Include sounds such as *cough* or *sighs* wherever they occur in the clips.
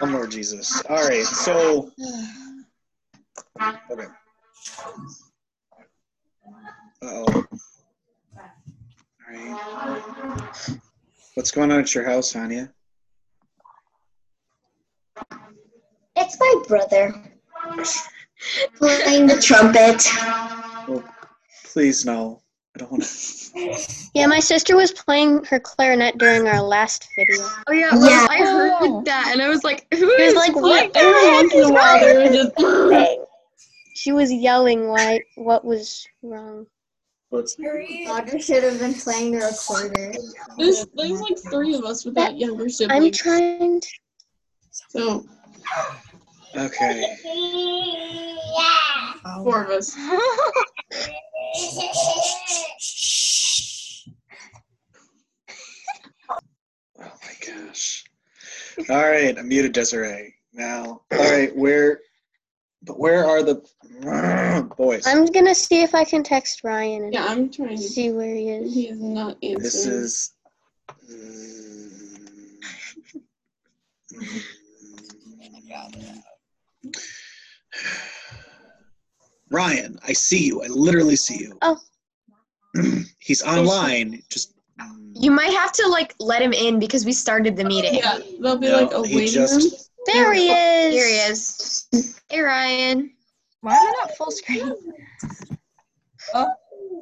Oh Lord Jesus. All right, so okay. Uh-oh. All right. What's going on at your house, Hanya? It's my brother playing the trumpet. Well, please no. I don't want to. *laughs* Yeah, my sister was playing her clarinet during our last video. Oh yeah, well, Yeah. I heard that, and I was like, who is She like, what what the heck is wrong just *laughs* She was yelling why what was wrong. What's Roger should have been playing the recorder. There's there's like three of us without younger siblings. I'm siblings. trying to so okay? Yeah. four of us. *laughs* Oh my gosh. All right, I'm muted Desiree. Now, all right, where, but where are the boys? I'm gonna see if I can text Ryan and Yeah, I'm trying to. see where he is. He is not answering. This is. Ryan, I see you. I literally see you. Oh. *clears throat* He's online. Just. You might have to like let him in because we started the meeting. Yeah, there'll be No, like a he waiting just- room. There he is. Here he is. Hey Ryan. Why am I not full screen? My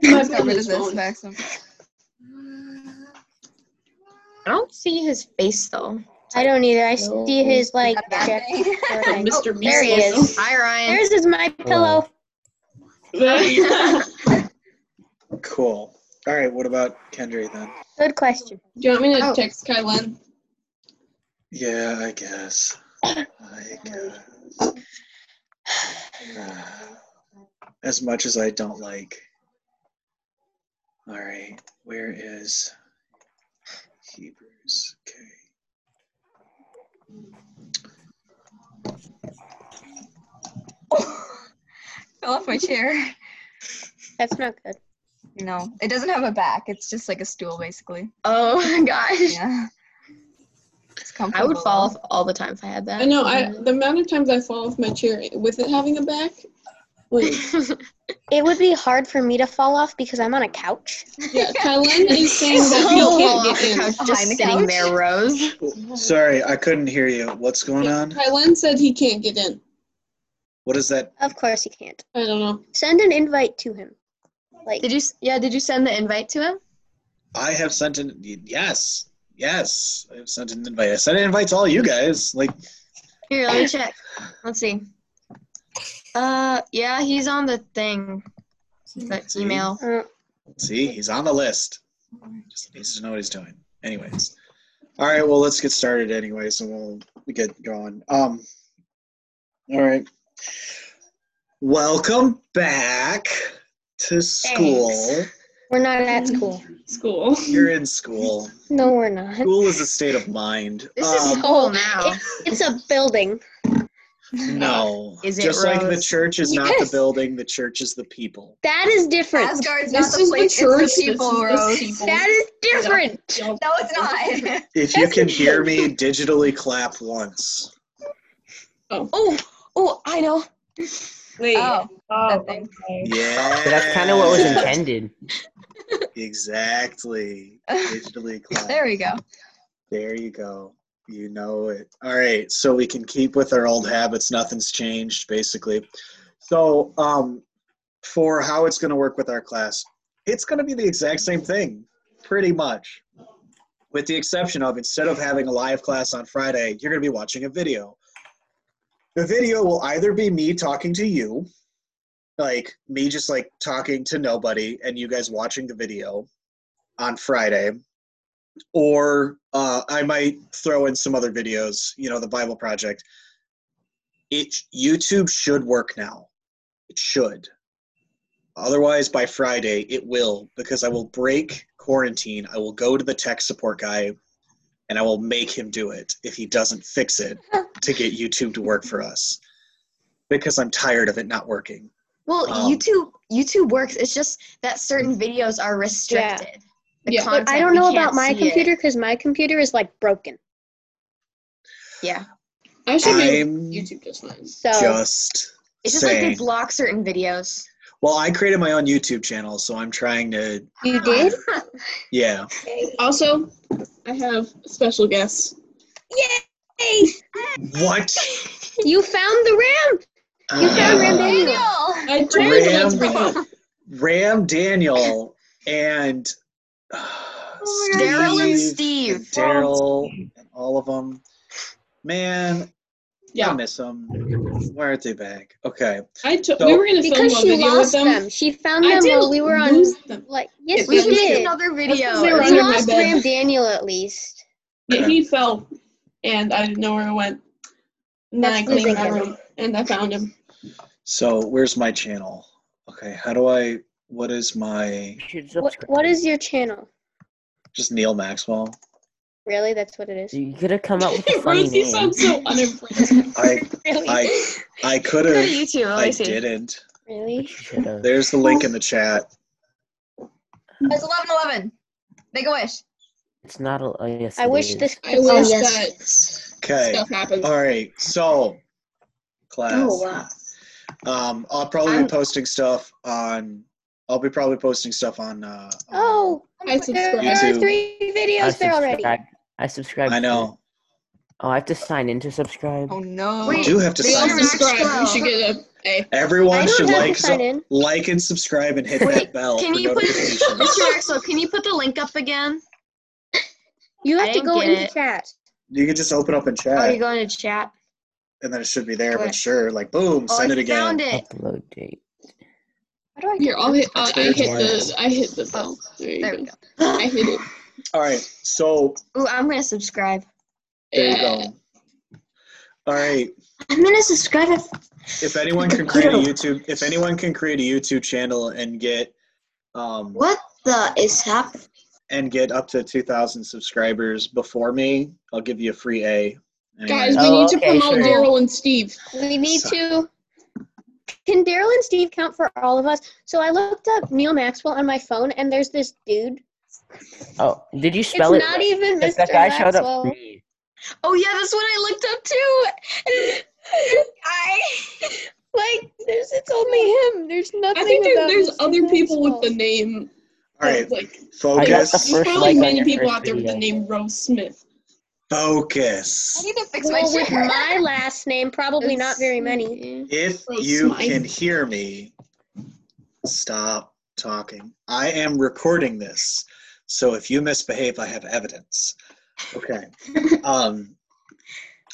Let's get phone rid of is this, on. I don't see his face though. I don't either. I see his like That check. thing. *laughs* thing. Mr. Oh, there he is. Hi Ryan. There's his my pillow. *laughs* Cool. All right, what about Kendra then? Good question. Do you want me to Oh. text Kylan? Yeah, I guess. I guess. *sighs* As much as I don't like. All right, where is Hebrews? Okay. Fell off my chair. *laughs* That's not good. No, it doesn't have a back. It's just like a stool, basically. Oh my *laughs* gosh. Yeah. It's I would fall off all the time if I had that. I know. I the amount of times I fall off my chair with it having a back. Like, *laughs* It would be hard for me to fall off because I'm on a couch. yeah, Kylan is saying that Fall he can't get in. couch just Behind the sitting couch? there, Rose. Sorry, I couldn't hear you. What's going on? Kylan said he can't get in. What is that? Of course you can't. I don't know. Send an invite to him. Like Did you? Yeah. Did you send the invite to him? I have sent an yes, yes. I have sent an invite. I sent an invite to all you guys. Like, Here, let me *laughs* check. Let's see. Uh, yeah, he's on the thing. The See? email. uh, see, he's on the list. Just needs to know what he's doing. Anyways, all right. Well, let's get started. Anyways, and we'll get going. Um. All right. Welcome back to school. we're not at school. School. You're in school. No, we're not. School is a state of mind. This is Um, school now. It's a building. No. *laughs* Is it Just like the church is not the building, the church is the people. That is different. Asgard's This not the is the church. It's the people, this is the Rose. people. That is different. No, it's not. If you can hear me, digitally clap once. Oh, oh, I know. Wait. oh, that thing. Yeah. So that's kind of what was intended. *laughs* Exactly. Digitally *laughs* clap. There we go. There you go. You know it. All right. So we can keep with our old habits. Nothing's changed, basically. So, um, for how it's going to work with our class, it's going to be the exact same thing, pretty much. With the exception of instead of having a live class on Friday, you're going to be watching a video. The video will either be me talking to you, like me just like talking to nobody, and you guys watching the video on Friday, or uh, I might throw in some other videos. You know, the Bible Project. It YouTube should work now. It should. Otherwise, by Friday, it will because I will break quarantine. I will go to the tech support guy, and I will make him do it if he doesn't fix it to get *laughs* YouTube to work for us. Because I'm tired of it not working. Well, Um, YouTube YouTube works. It's just that certain videos are restricted. The Yeah. But I don't know about my computer because my computer is like broken. Yeah. I should be I'm able to YouTube just fine. So just It's just like they block certain videos. Well, I created my own YouTube channel, so I'm trying to. you did? *laughs* Yeah. Also, I have special guests. Yay! What? *laughs* You found the ram. You found Ram Uh, Daniel. Daniel! I totally forgot to bring it up. Ram Daniel and uh, Daryl and Steve, Steve. Daryl, and all of them. Man, I Yeah, miss them. Why aren't they back? Okay. I took. So- we were gonna film Because a she video with lost them. them. She found them while we were on. lose them. Like yes, We we should make did. another video. they We under my lost bed. Ram Daniel at least. Yeah, he fell, and I didn't know where it went. And then I That's cleaned losing my him. room, and I found him. So where's my channel? Okay. How do I? What is my? What, what is your channel? Just Neil Maxwell. Really? That's what it is. You could have come up with a *laughs* funny Rose, you name. sound so *laughs* unimpressed. I *laughs* Really? I I could have. YouTube. Let I me see. didn't. really? Should have. There's the link in the chat. It's 11 11. Make a wish. It's not a. Oh, yes, I wish is. this. I Oh, wish yes. that Okay. stuff happened. All right. So class. Oh, wow. Um, I'll probably I'm- be posting stuff on. I'll be probably posting stuff on. Uh, Oh, I there, subscribe. there are YouTube. three I videos there already. Subscribe. I subscribe. I know. Oh, I have to sign in to subscribe. Oh no. You do have to sign in. subscribe. You should get a A. Everyone should like, to sign in. like and subscribe and hit Wait, that bell Can for you put. Mr. Axel? Can you put the link up again? You I have to go get into it. chat. You can just open up and Oh, chat, you're going to chat. and then it should be there. Okay. But sure, like boom, Oh, send I it again. found it. Upload date. How do I Here, I'll hit. Uh, I hit the. I hit the bell. There you There go. we go. I hit it. All right, so Ooh, I'm gonna subscribe. there you go. All right, I'm gonna subscribe. If, if anyone can create a YouTube, if anyone can create a YouTube channel and get, um, what the is happening? and get up to 2,000 subscribers before me, I'll give you a free A. Anyway. Guys, we Oh, need to okay, promote sure. Daryl and Steve. We need So- to. Can Daryl and Steve count for all of us? So I looked up Neil Maxwell on my phone, and there's this dude. Oh, did you It's spell it? not even Mr. that guy showed up for me. Oh yeah, that's what I looked up too. I like there's it's only him. There's nothing. I think there, about there's Mr. other people with the name. All right, like I the focus, there's first probably like many people out there with the name Rose Smith. focus. I need to fix my Well, with my last name, probably not very many. If Rose you Smite. can hear me, stop talking. I am recording this, so if you misbehave, I have evidence. Okay. *laughs* Um,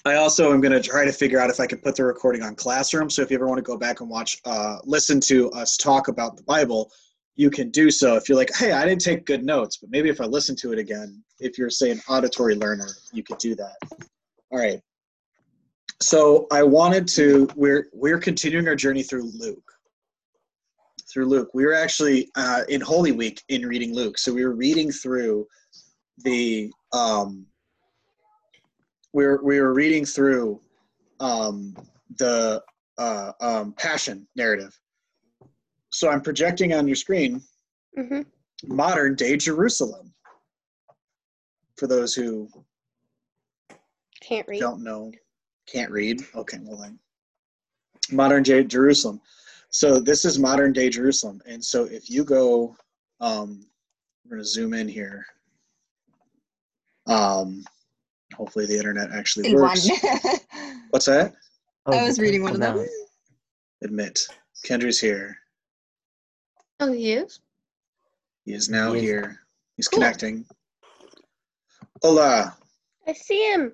I also am going to try to figure out if I can put the recording on Classroom. So if you ever want to go back and watch, uh, listen to us talk about the Bible, you can do so. If you're like, hey, I didn't take good notes, but maybe if I listen to it again, if you're say an auditory learner, you could do that. All right. So I wanted to. We're we're continuing our journey through Luke. Through Luke, we were actually uh, in Holy Week in reading Luke. So we were reading through the. Um, we were we were reading through um, the uh, um, Passion narrative. So I'm projecting on your screen hmm modern day Jerusalem. For those who Can't read. don't know, can't read. Okay, well then. Modern day Jerusalem. So this is modern day Jerusalem. And so if you go, um, we're going to zoom in here. Um, hopefully the internet actually In works. *laughs* What's that? Oh, I was reading one of them. Admit. Kendra's here. Oh, he is. He is now He is. here. He's Cool. connecting. Hola. I see him.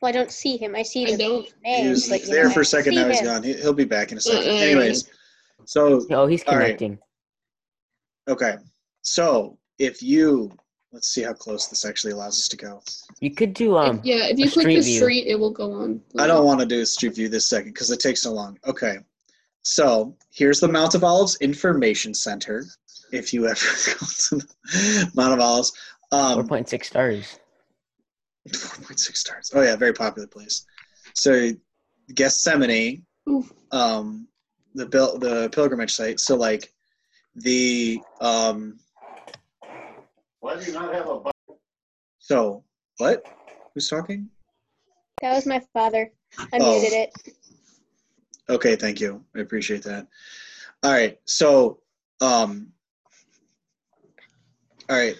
Well, I don't see him. I see I the don't. He name. was but, you there for a second. see Now he's him. gone. He- He'll be back in a second. Uh, Anyways, so Oh, he's All right. connecting. Okay. So if you let's see how close this actually allows us to go. You could do um. If- yeah, if you click street the view. street, it will go on. I don't want to do a street view this second because it takes so long. Okay. So here's the Mount of Olives Information Center. If you ever *laughs* go to the Mount of Olives. Four Um, point six stars. 4.6 stars. Oh yeah, very popular place. So Gethsemane, Oof. um, the bil- the pilgrimage site. So like the um. Why do you not have a? So what? Who's talking? That was my father. I Oh. muted it. Okay, thank you. I appreciate that. All right, so um all right.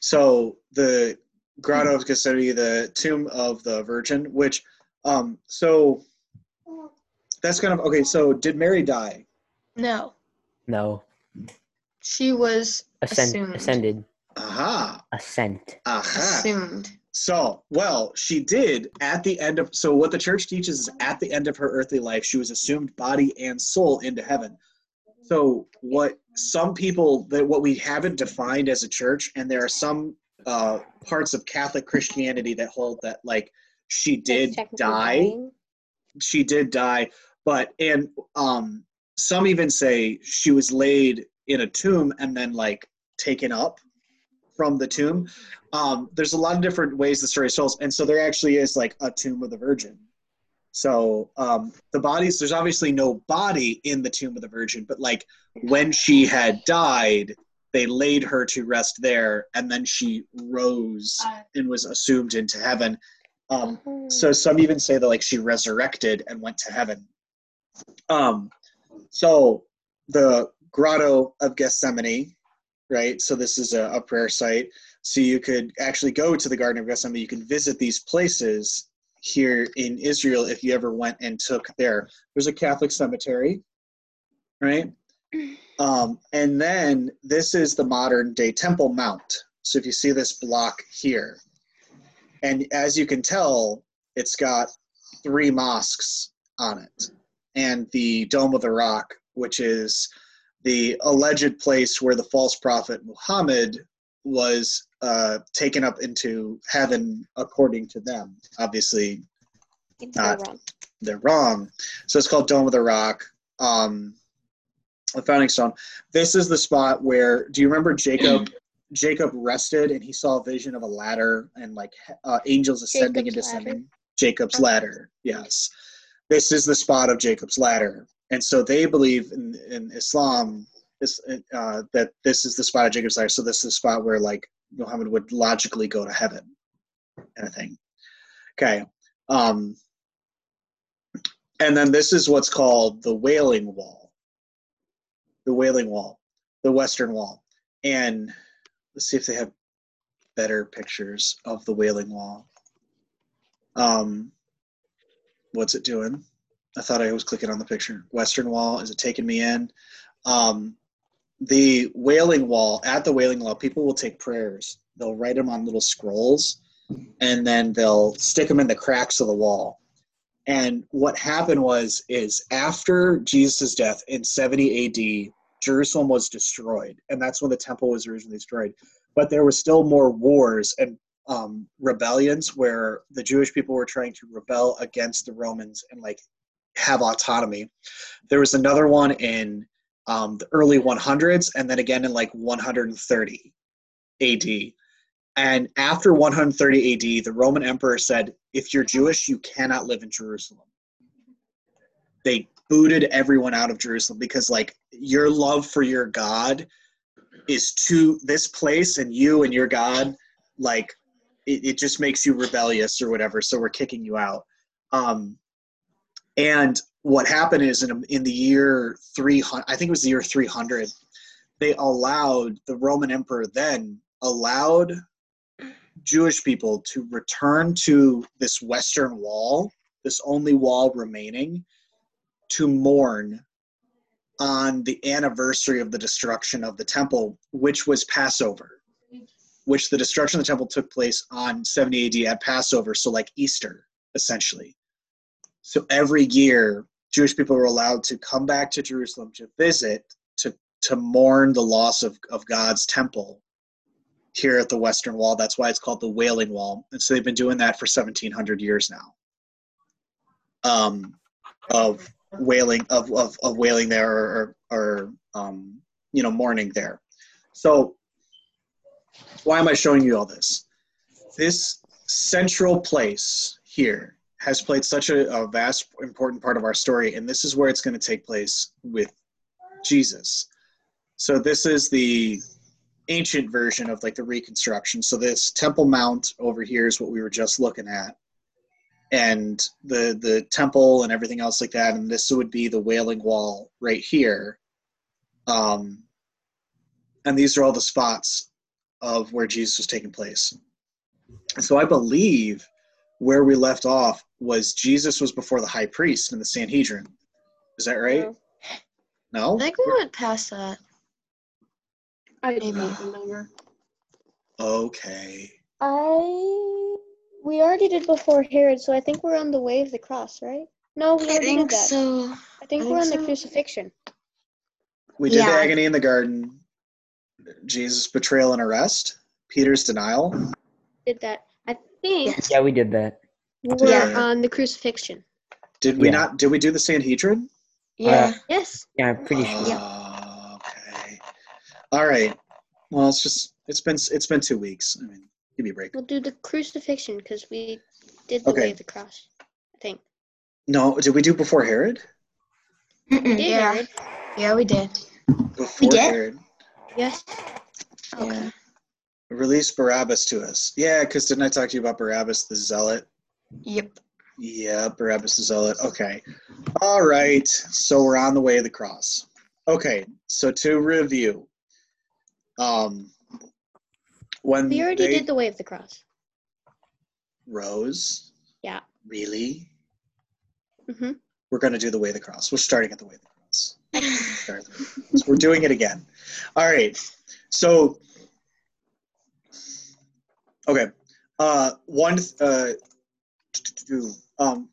So the Grotto of Gethsemane, the tomb of the Virgin, which um so that's kind of okay, so did Mary die? No, No. she was Ascend, Assumed. ascended. Aha. Ascent. Aha. assumed. So, well, she did at the end of so what the church teaches is at the end of her earthly life, she was assumed body and soul into heaven. So, what some people that what we haven't defined as a church, and there are some uh, parts of Catholic Christianity that hold that like she did It's technically die, dying. she did die, but and um, some even say she was laid in a tomb and then like taken up from the tomb. Um, there's a lot of different ways the story is told, and so there actually is like a tomb of the Virgin. So um, the bodies, there's obviously no body in the tomb of the Virgin, but like when she had died, they laid her to rest there, and then she rose and was assumed into heaven. Um, so some even say that like she resurrected and went to heaven. Um, so the grotto of Gethsemane, right? So this is a, a prayer site. So you could actually go to the Garden of Gethsemane. You can visit these places here in Israel if you ever went and took there. There's a Catholic cemetery, right? Um, and then this is the modern day Temple Mount. So if you see this block here, and as you can tell, it's got three mosques on it, and the Dome of the Rock, which is the alleged place where the false prophet Muhammad was uh, taken up into heaven, according to them. Obviously, not- so wrong. they're wrong. So it's called Dome of the Rock. Um, the founding stone. This is the spot where. Do you remember Jacob? *clears throat* Jacob rested and he saw a vision of a ladder and like uh, angels ascending and Jacob's ladder? descending. Jacob's ladder. Yes, this is the spot of Jacob's ladder, and so they believe in in Islam uh, that this is the spot of Jacob's ladder. So this is the spot where like Muhammad would logically go to heaven, kind of thing. Okay. Um, and then this is what's called the Wailing Wall. The Wailing Wall, the Western Wall. And let's see if they have better pictures of the Wailing Wall. Um, what's it doing? I thought I was clicking on the picture. Western Wall, is it taking me in? Um, the Wailing Wall, at the Wailing Wall, people will take prayers. They'll write them on little scrolls and then they'll stick them in the cracks of the wall. And what happened was, is after Jesus' death in 70 AD, Jerusalem was destroyed, and that's when the temple was originally destroyed. But there was still more wars and um, rebellions where the Jewish people were trying to rebel against the Romans and like have autonomy. There was another one in um, the early 100s, and then again in like 130 AD. And after 130 AD, the Roman emperor said, if you're Jewish, you cannot live in Jerusalem. They booted everyone out of Jerusalem because, like, your love for your God is to this place, and you and your God, like, it, it just makes you rebellious or whatever. So we're kicking you out. Um, and what happened is in, in the year 300, I think it was the year 300, they allowed the Roman emperor then allowed Jewish people to return to this Western Wall, this only wall remaining, to mourn on the anniversary of the destruction of the temple, which was Passover, which the destruction of the temple took place on 70 AD at Passover, so like Easter, essentially. So every year, Jewish people were allowed to come back to Jerusalem to visit, to, to mourn the loss of, of God's temple here at the Western Wall. That's why it's called the Wailing Wall. And so they've been doing that for 1700 years now. Um, of wailing of, of, of wailing there or, or, um, you know mourning there. So why am I showing you all this? This central place here has played such a, a vast important part of our story, and this is where it's going to take place with Jesus. So this is the ancient version of like the reconstruction. So this Temple Mount over here is what we were just looking at. and the the temple and everything else like that, and this would be the Wailing Wall right here. Um, and these are all the spots of where Jesus was taking place. And So I believe where we left off was Jesus was before the high priest in the Sanhedrin. Is that right? No. No. I think we went past that. I Maybe. don't remember. Okay. I we already did before Herod, so I think we're on the way of the cross, right? No, we I already think did that. so. I think I we're think on the crucifixion. We did the agony in the garden, Jesus' betrayal and arrest, Peter's denial. Did that? I think Yeah, we did that. we're Yeah. on the crucifixion. Did we Yeah. not? Did we do the Sanhedrin? Yeah. Yes. Yeah, I'm pretty sure. Uh, okay. All right. Well, it's just it's been it's been two weeks. I mean, give me a break. We'll do the crucifixion because we did the Okay. way of the cross. I think. No, did we do before Herod? We did Yeah. Herod. Yeah, we did. Before did? Herod. Yes. Yeah. Release Barabbas to us. Yeah, because didn't I talk to you about Barabbas the Zealot? Yep. Yeah, Barabbas the Zealot. Okay. All right. So we're on the way of the cross. Okay. So to review, um, when We already did the way of the cross. rose, Yeah. really, hmm we're going to do the way of the cross. We're starting at the way of the cross. The the cross. We're doing it again. All right. So, okay. Uh, one. Uh, um,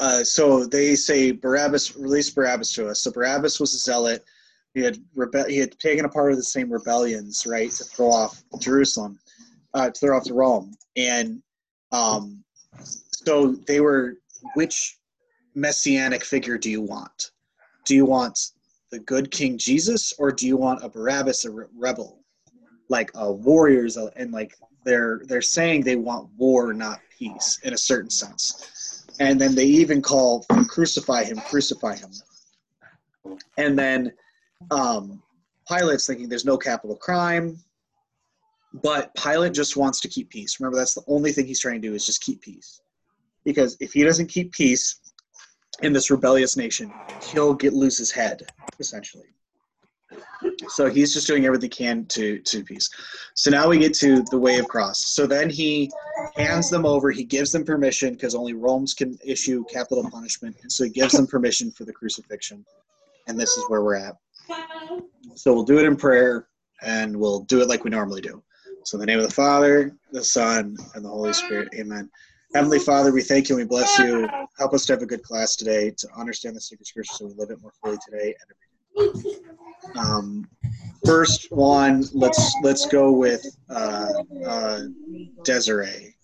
uh, so they say Barabbas release Barabbas to us. So Barabbas was a zealot. He had rebe- he had taken a part of the same rebellions, right, to throw off Jerusalem, uh, to throw off to Rome, and um, so they were. Which messianic figure do you want? Do you want the good King Jesus, or do you want a Barabbas, a re- rebel, like a warriors, uh, and like they're they're saying they want war, not peace, in a certain sense, and then they even call crucify him, crucify him, and then um, Pilate's thinking there's no capital crime, but Pilate just wants to keep peace. Remember, that's the only thing he's trying to do is just keep peace, because if he doesn't keep peace in this rebellious nation, he'll get lose his head essentially. So he's just doing everything he can to to peace. So now we get to the way of cross. So then he hands them over. He gives them permission because only Rome's can issue capital punishment, and so he gives them permission for the crucifixion. And this is where we're at. So we'll do it in prayer, and we'll do it like we normally do. So in the name of the Father, the Son, and the Holy Spirit. Amen. Heavenly Father, we thank you and we bless you. Help us to have a good class today, to understand the sacred scripture so we live it more fully today and every day. Um, first one, let's let's go with uh, uh, Desiree.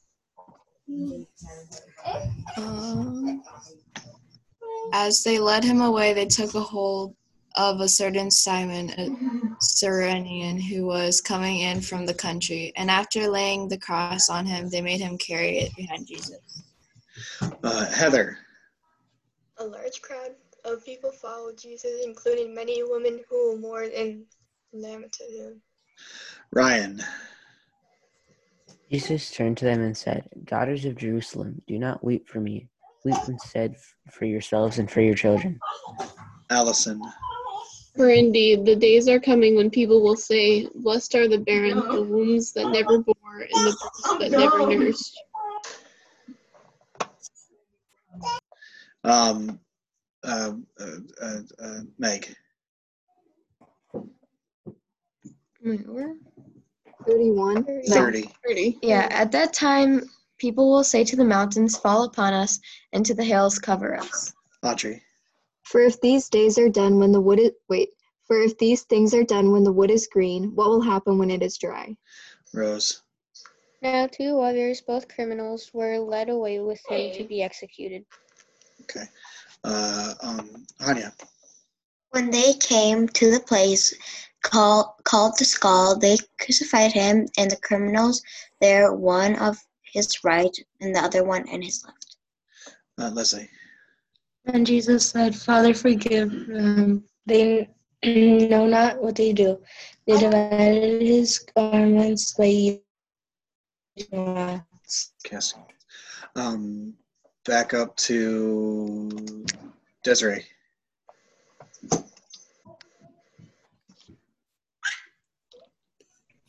Um, as they led him away, they took a hold of a certain Simon, a Cyrenian, who was coming in from the country. And after laying the cross on him, they made him carry it behind Jesus. Uh, Heather. A large crowd of people followed Jesus, including many women who mourned and lamented him. Ryan. Jesus turned to them and said, Daughters of Jerusalem, do not weep for me. Weep instead for yourselves and for your children. Allison. For indeed, the days are coming when people will say, Blessed are the barren, the wombs that never bore, and the breasts that never nursed. Um, uh, uh, uh, uh, Meg. Where? 31. 30. 30. Yeah, at that time, people will say to the mountains, Fall upon us, and to the hills, Cover us. Audrey. For if these days are done when the wood is wait, for if these things are done when the wood is green, what will happen when it is dry? Rose. Now two others, both criminals, were led away with him to be executed. Okay. Uh, um, Anya. When they came to the place called called the skull, they crucified him and the criminals there, one of his right and the other one in his left. Uh, Leslie. And Jesus said, Father, forgive them. They know not what they do. They divided his garments by each Um, back up to Desiree.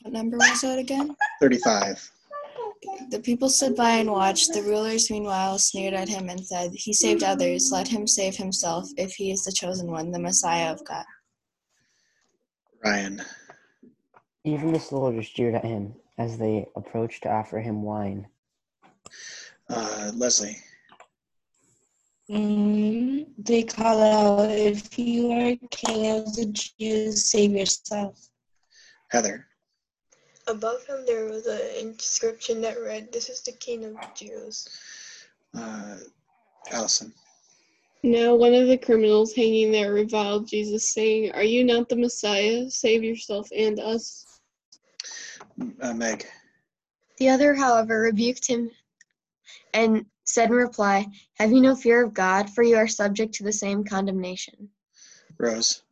What number was that again? 35. The people stood by and watched. The rulers, meanwhile, sneered at him and said, He saved others. Let him save himself, if he is the chosen one, the Messiah of God. Ryan. Even the soldiers jeered at him as they approached to offer him wine. Uh, Leslie. Mm, they call out, if you are king of the Jews, save yourself. Heather. Above him, there was an inscription that read, This is the King of the Jews. Uh, Allison. Now one of the criminals hanging there reviled Jesus, saying, Are you not the Messiah? Save yourself and us. Uh, Meg. The other, however, rebuked him and said in reply, Have you no fear of God, for you are subject to the same condemnation? Rose.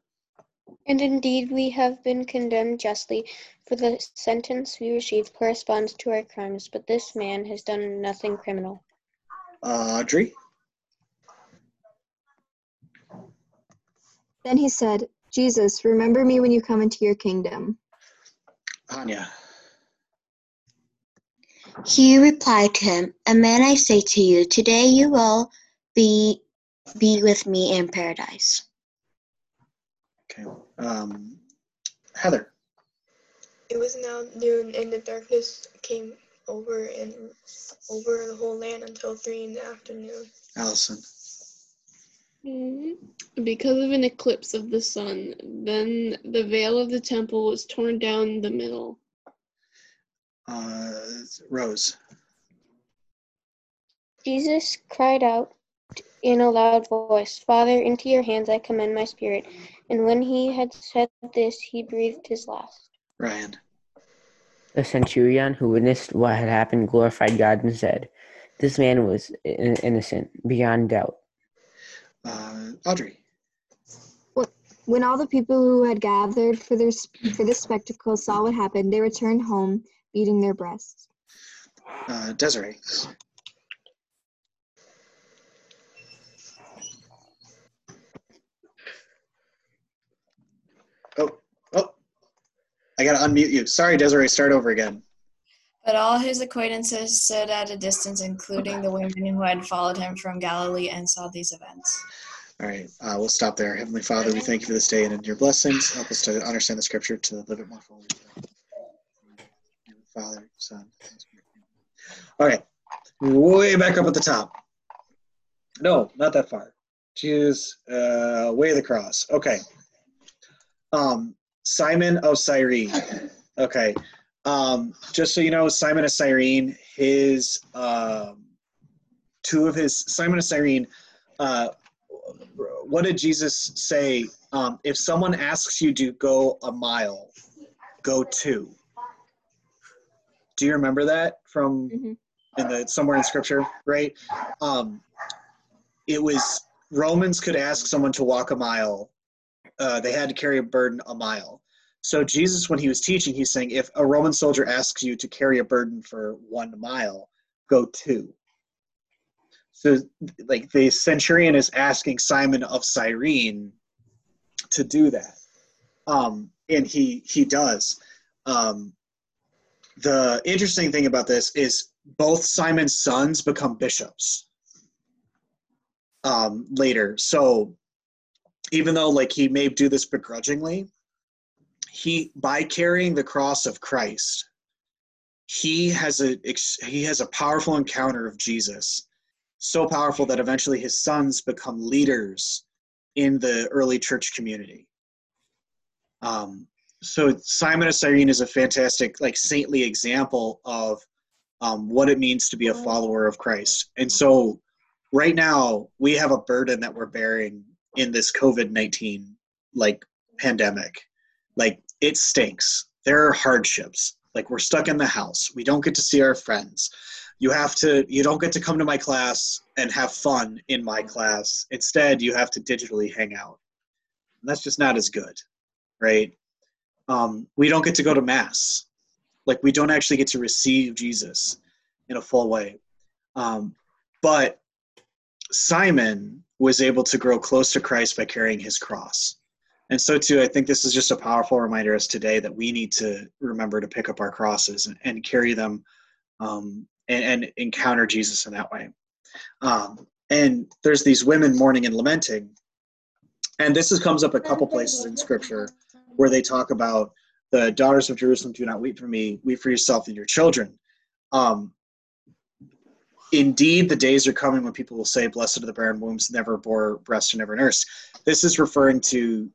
And indeed, we have been condemned justly, for the sentence we received corresponds to our crimes, but this man has done nothing criminal. Uh, Audrey. Then he said, Jesus, remember me when you come into your kingdom. Hanya. He replied to him, Amen I say to you, today you will be be with me in paradise. Okay. Um, Heather. It was now noon, and the darkness came over and over the whole land until three in the afternoon. Allison. Mhm. Because of an eclipse of the sun, then the veil of the temple was torn down the middle. Uh, Rose. Jesus cried out in a loud voice, Father, into your hands I commend my spirit. And when he had said this, he breathed his last. Ryan. The centurion who witnessed what had happened glorified God and said, This man was in- innocent beyond doubt. Uh, Audrey. When all the people who had gathered for this for this spectacle saw what happened, they returned home, beating their breasts. Uh, Desiree. Oh, oh. I gotta unmute you. Sorry, Desiree. Start over again. But all his acquaintances stood at a distance, including the women who had followed him from Galilee and saw these events. All right, uh, we'll stop there. Heavenly Father, we thank you for this day and in your blessings. Help us to understand the scripture, to live it more fully. Father, Son. Spirit. Okay, way back up at the top. No, not that far. Choose uh, way of the cross. Okay. Um, Simon of Cyrene. Okay. Um, just so you know, Simon of Cyrene, his um, two of his Simon of Cyrene. Uh, what did Jesus say? Um, if someone asks you to go a mile, go two. Do you remember that from Mhm. in the somewhere in Scripture? Right. Um, it was Romans could ask someone to walk a mile. Uh, they had to carry a burden a mile. So Jesus, when he was teaching, he's saying, if a Roman soldier asks you to carry a burden for one mile, go two. So, like the centurion is asking Simon of Cyrene to do that, um, and he he does. Um, the interesting thing about this is both Simon's sons become bishops um, later. So, even though like he may do this begrudgingly, he by carrying the cross of Christ, he has a he has a powerful encounter of Jesus so powerful that eventually his sons become leaders in the early church community. Um, so Simon of Cyrene is a fantastic, like saintly example of um, what it means to be a follower of Christ. And so, right now we have a burden that we're bearing in this COVID nineteen like pandemic. Like it stinks. There are hardships. Like we're stuck in the house. We don't get to see our friends you have to you don't get to come to my class and have fun in my class instead you have to digitally hang out and that's just not as good right um, we don't get to go to mass like we don't actually get to receive jesus in a full way um, but Simon was able to grow close to Christ by carrying his cross. And so, too, I think this is just a powerful reminder as today that we need to remember to pick up our crosses and, and carry them um, and, and, encounter Jesus in that way. Um, and there's these women mourning and lamenting. And this is, comes up a couple places in Scripture where they talk about the daughters of Jerusalem do not weep for me, weep for yourself and your children. Um, Indeed, the days are coming when people will say, Blessed are the barren wombs, never bore breast or never nursed. This is referring to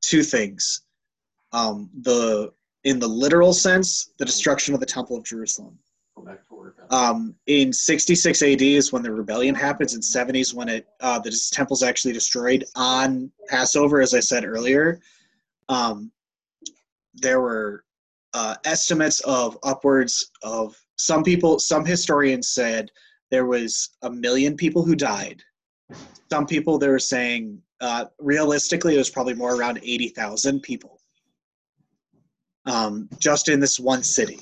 two things. Um, the in the literal sense, the destruction of the temple of Jerusalem. Um, in 66 AD is when the rebellion happens. In 70s when it uh, the temple's actually destroyed on Passover, as I said earlier. Um, there were uh, estimates of upwards of some people. Some historians said there was a million people who died. Some people they were saying uh, realistically it was probably more around eighty thousand people. Um, just in this one city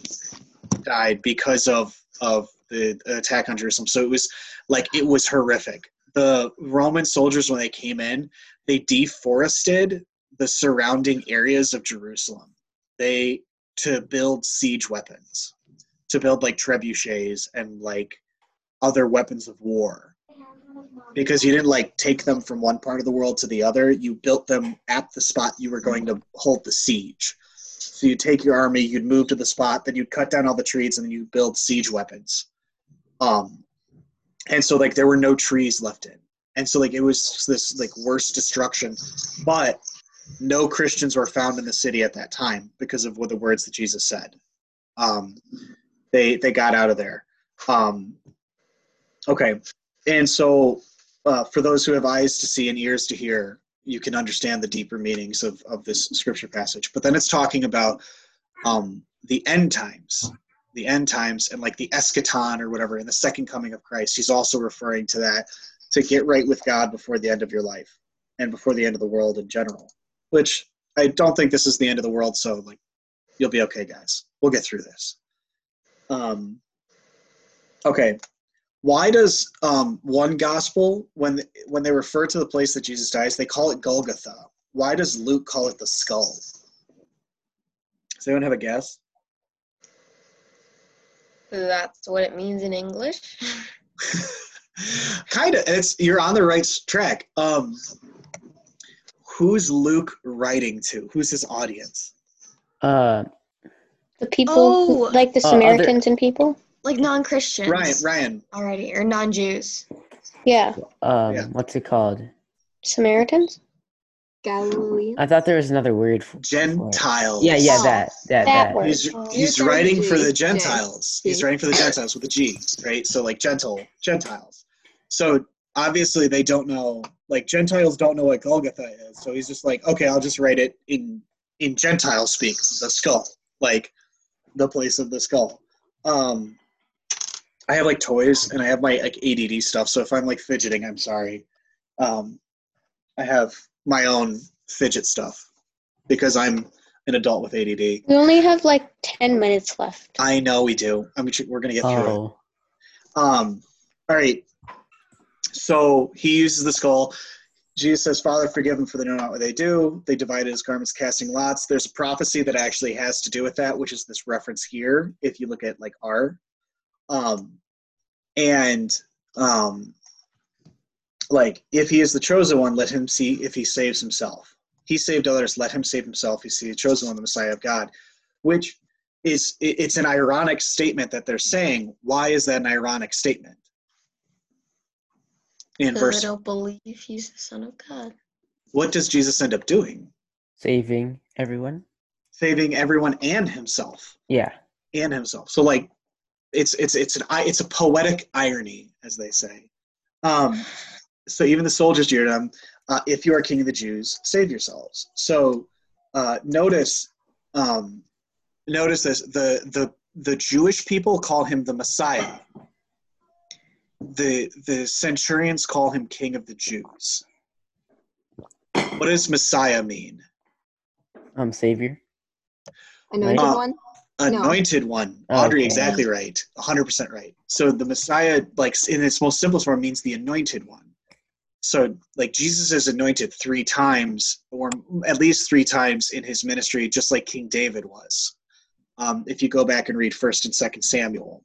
died because of of the attack on Jerusalem. So it was like it was horrific. The Roman soldiers when they came in, they deforested the surrounding areas of Jerusalem. They to build siege weapons, to build like trebuchets and like other weapons of war. Because you didn't like take them from one part of the world to the other you built them at the spot you were going to hold the siege. So you take your army you'd move to the spot then you'd cut down all the trees and then you build siege weapons. Um and so like there were no trees left in. And so like it was this like worst destruction. But no christians were found in the city at that time because of what the words that jesus said. Um they they got out of there. Um Okay, and so uh, for those who have eyes to see and ears to hear, you can understand the deeper meanings of, of this scripture passage. But then it's talking about um, the end times, the end times, and like the eschaton or whatever, in the second coming of Christ. He's also referring to that to get right with God before the end of your life and before the end of the world in general. Which I don't think this is the end of the world, so like you'll be okay, guys. We'll get through this. Um, okay, why does um, one gospel when when they refer to the place that jesus dies they call it golgotha why does luke call it the skull does anyone have a guess That's what it means in English. *laughs* kind of it's you're on the right track um who's luke writing to who's his audience Uh, The people, who- Oh. like the Uh, other- Samaritans and people. Like non-Christians. ryan ryan Already, or non-Jews. Yeah, um, Yeah. what's it called? Samaritans. Galilee. I thought there was another word for. for gentiles Yeah, yeah, that, that, that that. word. he's Oh. he's You're writing for G. the J. Gentiles. He's writing for the Gentiles with a G, right? So like gentle Gentiles. So obviously they don't know like Gentiles don't know what Golgotha is. So he's just like, okay, I'll just write it in in Gentile speak, the skull, like the place of the skull. Um I have like toys and I have my like ADD stuff. So if I'm like fidgeting, I'm sorry. Um I have my own fidget stuff because I'm an adult with ADD. We only have like ten minutes left. I know we do. I'm we're gonna get through it. Oh, Um, all right. So he uses the skull. Jesus says, Father, forgive them for they know not what they do. They divided his garments, casting lots. There's a prophecy that actually has to do with that, which is this reference here, if you look at like R. Um, and um, like, if he is the chosen one, let him see if he saves himself. He saved others, let him save himself. He's the chosen one, the Messiah of God, which is it's an ironic statement that they're saying. Why is that an ironic statement? In verse, they don't believe he's the son of God. what does Jesus end up doing? saving everyone. Saving everyone and himself, Yeah. and himself. So like, it's it's it's an i- it's a poetic irony, as they say. Um, so even the soldiers jeered him. Uh, if you are king of the Jews, save yourselves. So uh, notice, um, notice this: the the the Jewish people call him the Messiah. The the centurions call him king of the Jews. What does Messiah mean? Um, savior. Anointed Uh, one. No. Anointed one. Oh, Audrey, okay. exactly right. 100% right. So the Messiah, like in its most simplest form, means the anointed one. so like jesus is anointed three times or at least three times in his ministry just like king david was um, if you go back and read first and second samuel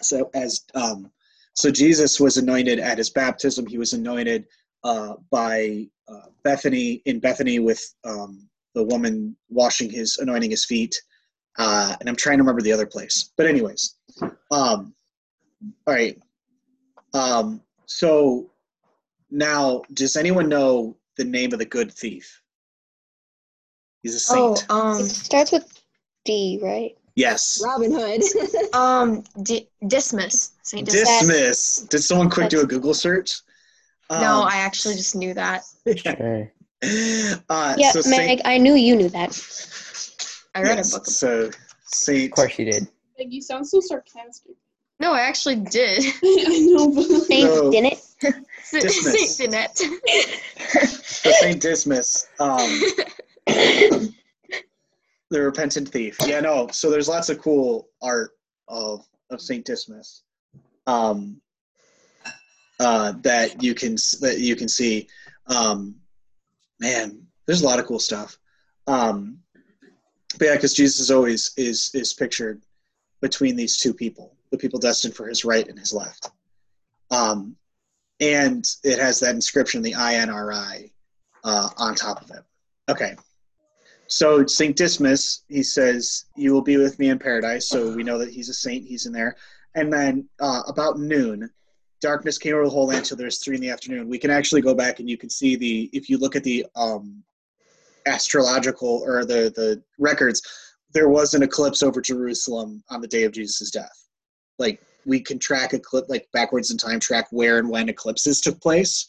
so as um, so jesus was anointed at his baptism he was anointed uh, by uh, bethany in bethany with um, the woman washing his anointing his feet uh, and i'm trying to remember the other place but anyways um, all right um, so now, does anyone know the name of the good thief? He's a saint. Oh, um, It starts with D, right? yes. Robin Hood. *laughs* um, D- Dismas. Saint Dismas. Dismiss. Did someone quick do a Google search? no, Um, I actually just knew that. *laughs* Sure. uh, Yeah, so Meg, Saint, I knew you knew that. I read yes, a book. Of- So Saint. Of course you did. Like you sound so sarcastic. no, I actually did. *laughs* I know, but *laughs* Saint No. didn't. Dismas. Saint Dinette. So Saint Dismas. Um, *laughs* the repentant thief. Yeah, no. So there's lots of cool art of of Saint Dismas, um, uh, that you can that you can see. Um, man, there's a lot of cool stuff. Um, but yeah, because Jesus always is is pictured between these two people, the people destined for his right and his left. Um, and it has that inscription, the INRI, uh, on top of it. Okay. So Saint Dismas, he says, "You will be with me in paradise." So we know that he's a saint. He's in there. And then uh, about noon, darkness came over the whole land till there's three in the afternoon. We can actually go back and you can see the if you look at the um, astrological or the the records, there was an eclipse over Jerusalem on the day of Jesus' death. Like we can track eclipse like backwards in time, track where and when eclipses took place.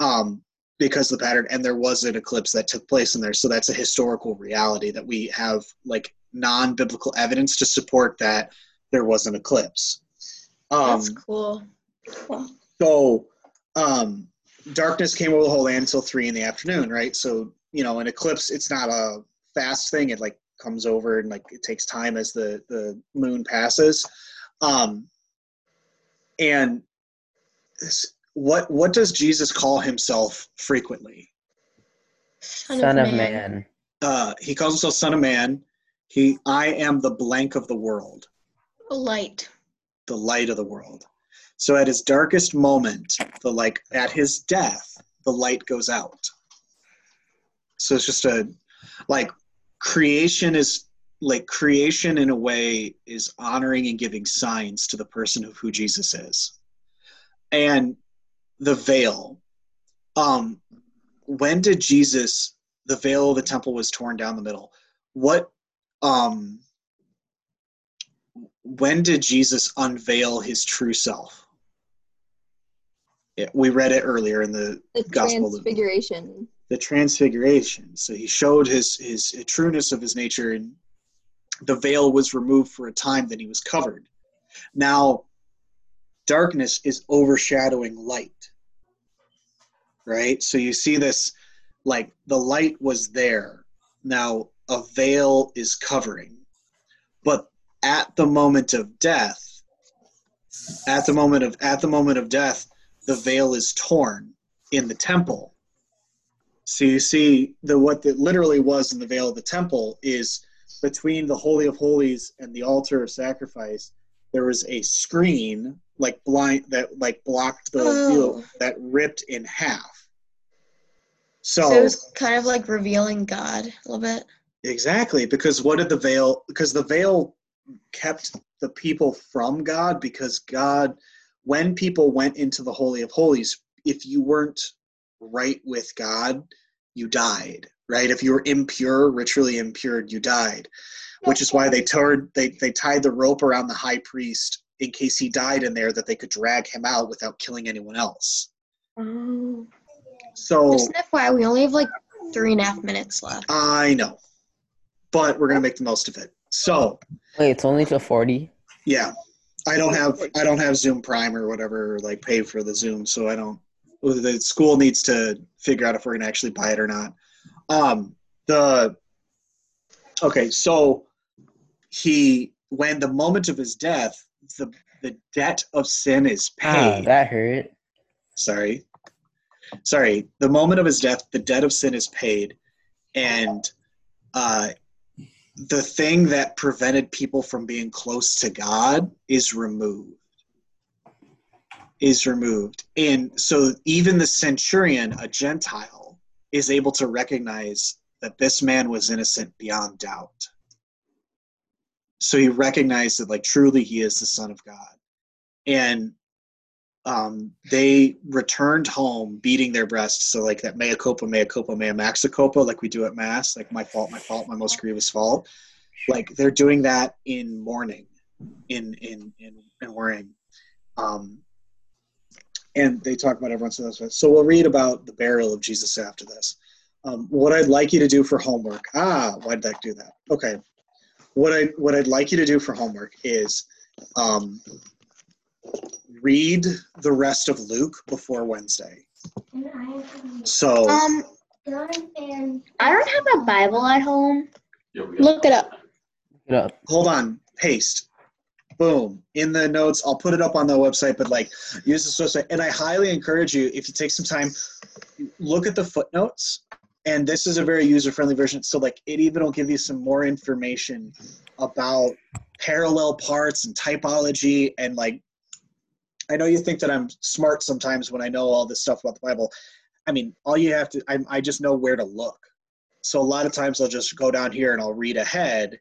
Um, because of the pattern and there was an eclipse that took place in there so that's a historical reality that we have like non-biblical evidence to support that there was an eclipse um That's cool. so um darkness came over the whole land until three in the afternoon right so you know an eclipse it's not a fast thing. It like comes over and like it takes time as the the moon passes. Um and this- what what does jesus call himself frequently? Son, Son of man. uh, he calls himself son of man. He i am the blank of the world. A light. the light of the world. So at his darkest moment the like at his death the light goes out so it's just a like creation is like creation in a way is honoring and giving signs to the person of who jesus is. And the veil um when did jesus the veil of the temple was torn down the middle? What um when did jesus unveil his true self? Yeah, we read it earlier in the The gospel transfiguration. The transfiguration. So he showed his his trueness of his nature and the veil was removed for a time then he was covered. Now darkness is overshadowing light right? So you see this like the light was there. Now a veil is covering. But at the moment of death at the moment of at the moment of death the veil is torn in the temple so you see the what it literally was in the veil of the temple is between the holy of holies and the altar of sacrifice. There was a screen like blind that like blocked the oh. view Oh. that ripped in half. So, So, it was kind of like revealing God a little bit. exactly because what did the veil? Because the veil kept the people from God because God, when people went into the holy of holies, if you weren't right with God, you died. Right? If you were impure, ritually impure, you died. Which is why they turned they they tied the rope around the high priest in case he died in there that they could drag him out without killing anyone else. Oh. So Just an FYI, we only have like three and a half minutes left. I know, but we're gonna make the most of it. So Wait, it's only till 40? yeah, I don't have I don't have Zoom Prime or whatever like pay for the Zoom, so I don't. The school needs to figure out if we're gonna actually buy it or not. Um, the okay, so he when the moment of his death, the the debt of sin is Ah, paid. that hurt. Sorry. sorry, the moment of his death, the debt of sin is paid, and uh, the thing that prevented people from being close to God is removed. Is removed, and so even the centurion, a Gentile, is able to recognize that this man was innocent beyond doubt. So he recognized that, like, truly, he is the Son of God, and um, they returned home beating their breasts. So like that mea culpa, mea culpa, mea maxa culpa, like we do at mass, like my fault, my fault, my most grievous fault. Like they're doing that in mourning, in in in, in worrying. Um, and they talk about everyone so that's so we'll read about the burial of Jesus after this. Um, what I'd like you to do for homework. Ah, why did that do that? Okay. What I what I'd like you to do for homework is um, read the rest of Luke before Wednesday. So Um, I don't have a Bible at home. Look it up. Get up. hold on, paste. Boom. In the notes, I'll put it up on the website, but like use this website. And I highly encourage you, if you take some time, look at the footnotes. And this is a very user-friendly version. So like it even will give you some more information about parallel parts and typology and like I know you think that I'm smart sometimes when I know all this stuff about the Bible. I mean, all you have to I, I just know where to look. So a lot of times I'll just go down here and I'll read ahead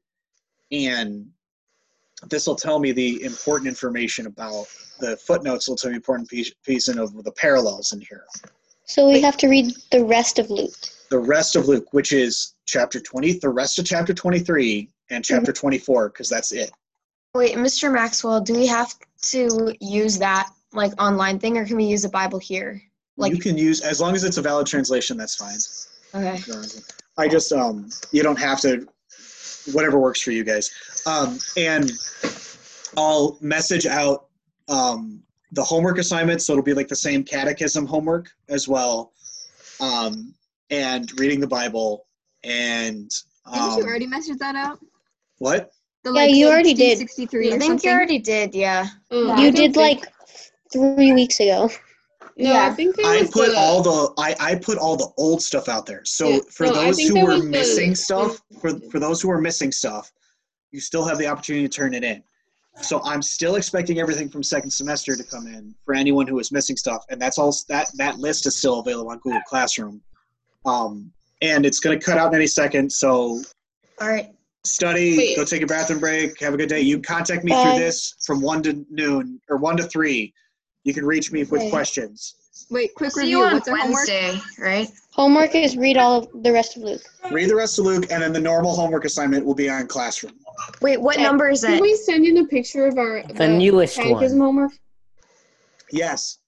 and this will tell me the important information about the footnotes will tell me important piece, piece in of the parallels in here So we have to read the rest of Luke. the rest of luke which is chapter 20 the rest of chapter 23 and chapter 24 because that's it Wait, Mr. Maxwell, do we have to use that like online thing or can we use a Bible here? Like you can use as long as it's a valid translation that's fine okay. i just um you don't have to whatever works for you guys um and i'll message out um the homework assignments so it'll be like the same catechism homework as well um and reading the bible and Didn't um, you already message that out? what The, Yeah, you already did. 63 I think something? you already did, yeah. I You did think- like three weeks ago. No, I think there I put the, all the I, I put all the old stuff out there. So Yeah, for no, those who that were was the- missing stuff, for for those who are missing stuff, you still have the opportunity to turn it in. So I'm still expecting everything from second semester to come in for anyone who is missing stuff, and that's all that that list is still available on Google Classroom. Um, and it's going to cut out in any second. So All right. study, Wait. go take a bathroom break, have a good day. You can contact me Bye. through this from one to noon or one to three. You can reach me with Okay. questions. Wait, quick See review. you on What's our homework? Wednesday, right? Homework is read all of the rest of Luke. Read the rest of Luke, and then the normal homework assignment will be on Classroom. Wait, what Okay. number is that? Can it? we send in a picture of our The newest catechism one. homework? Yes,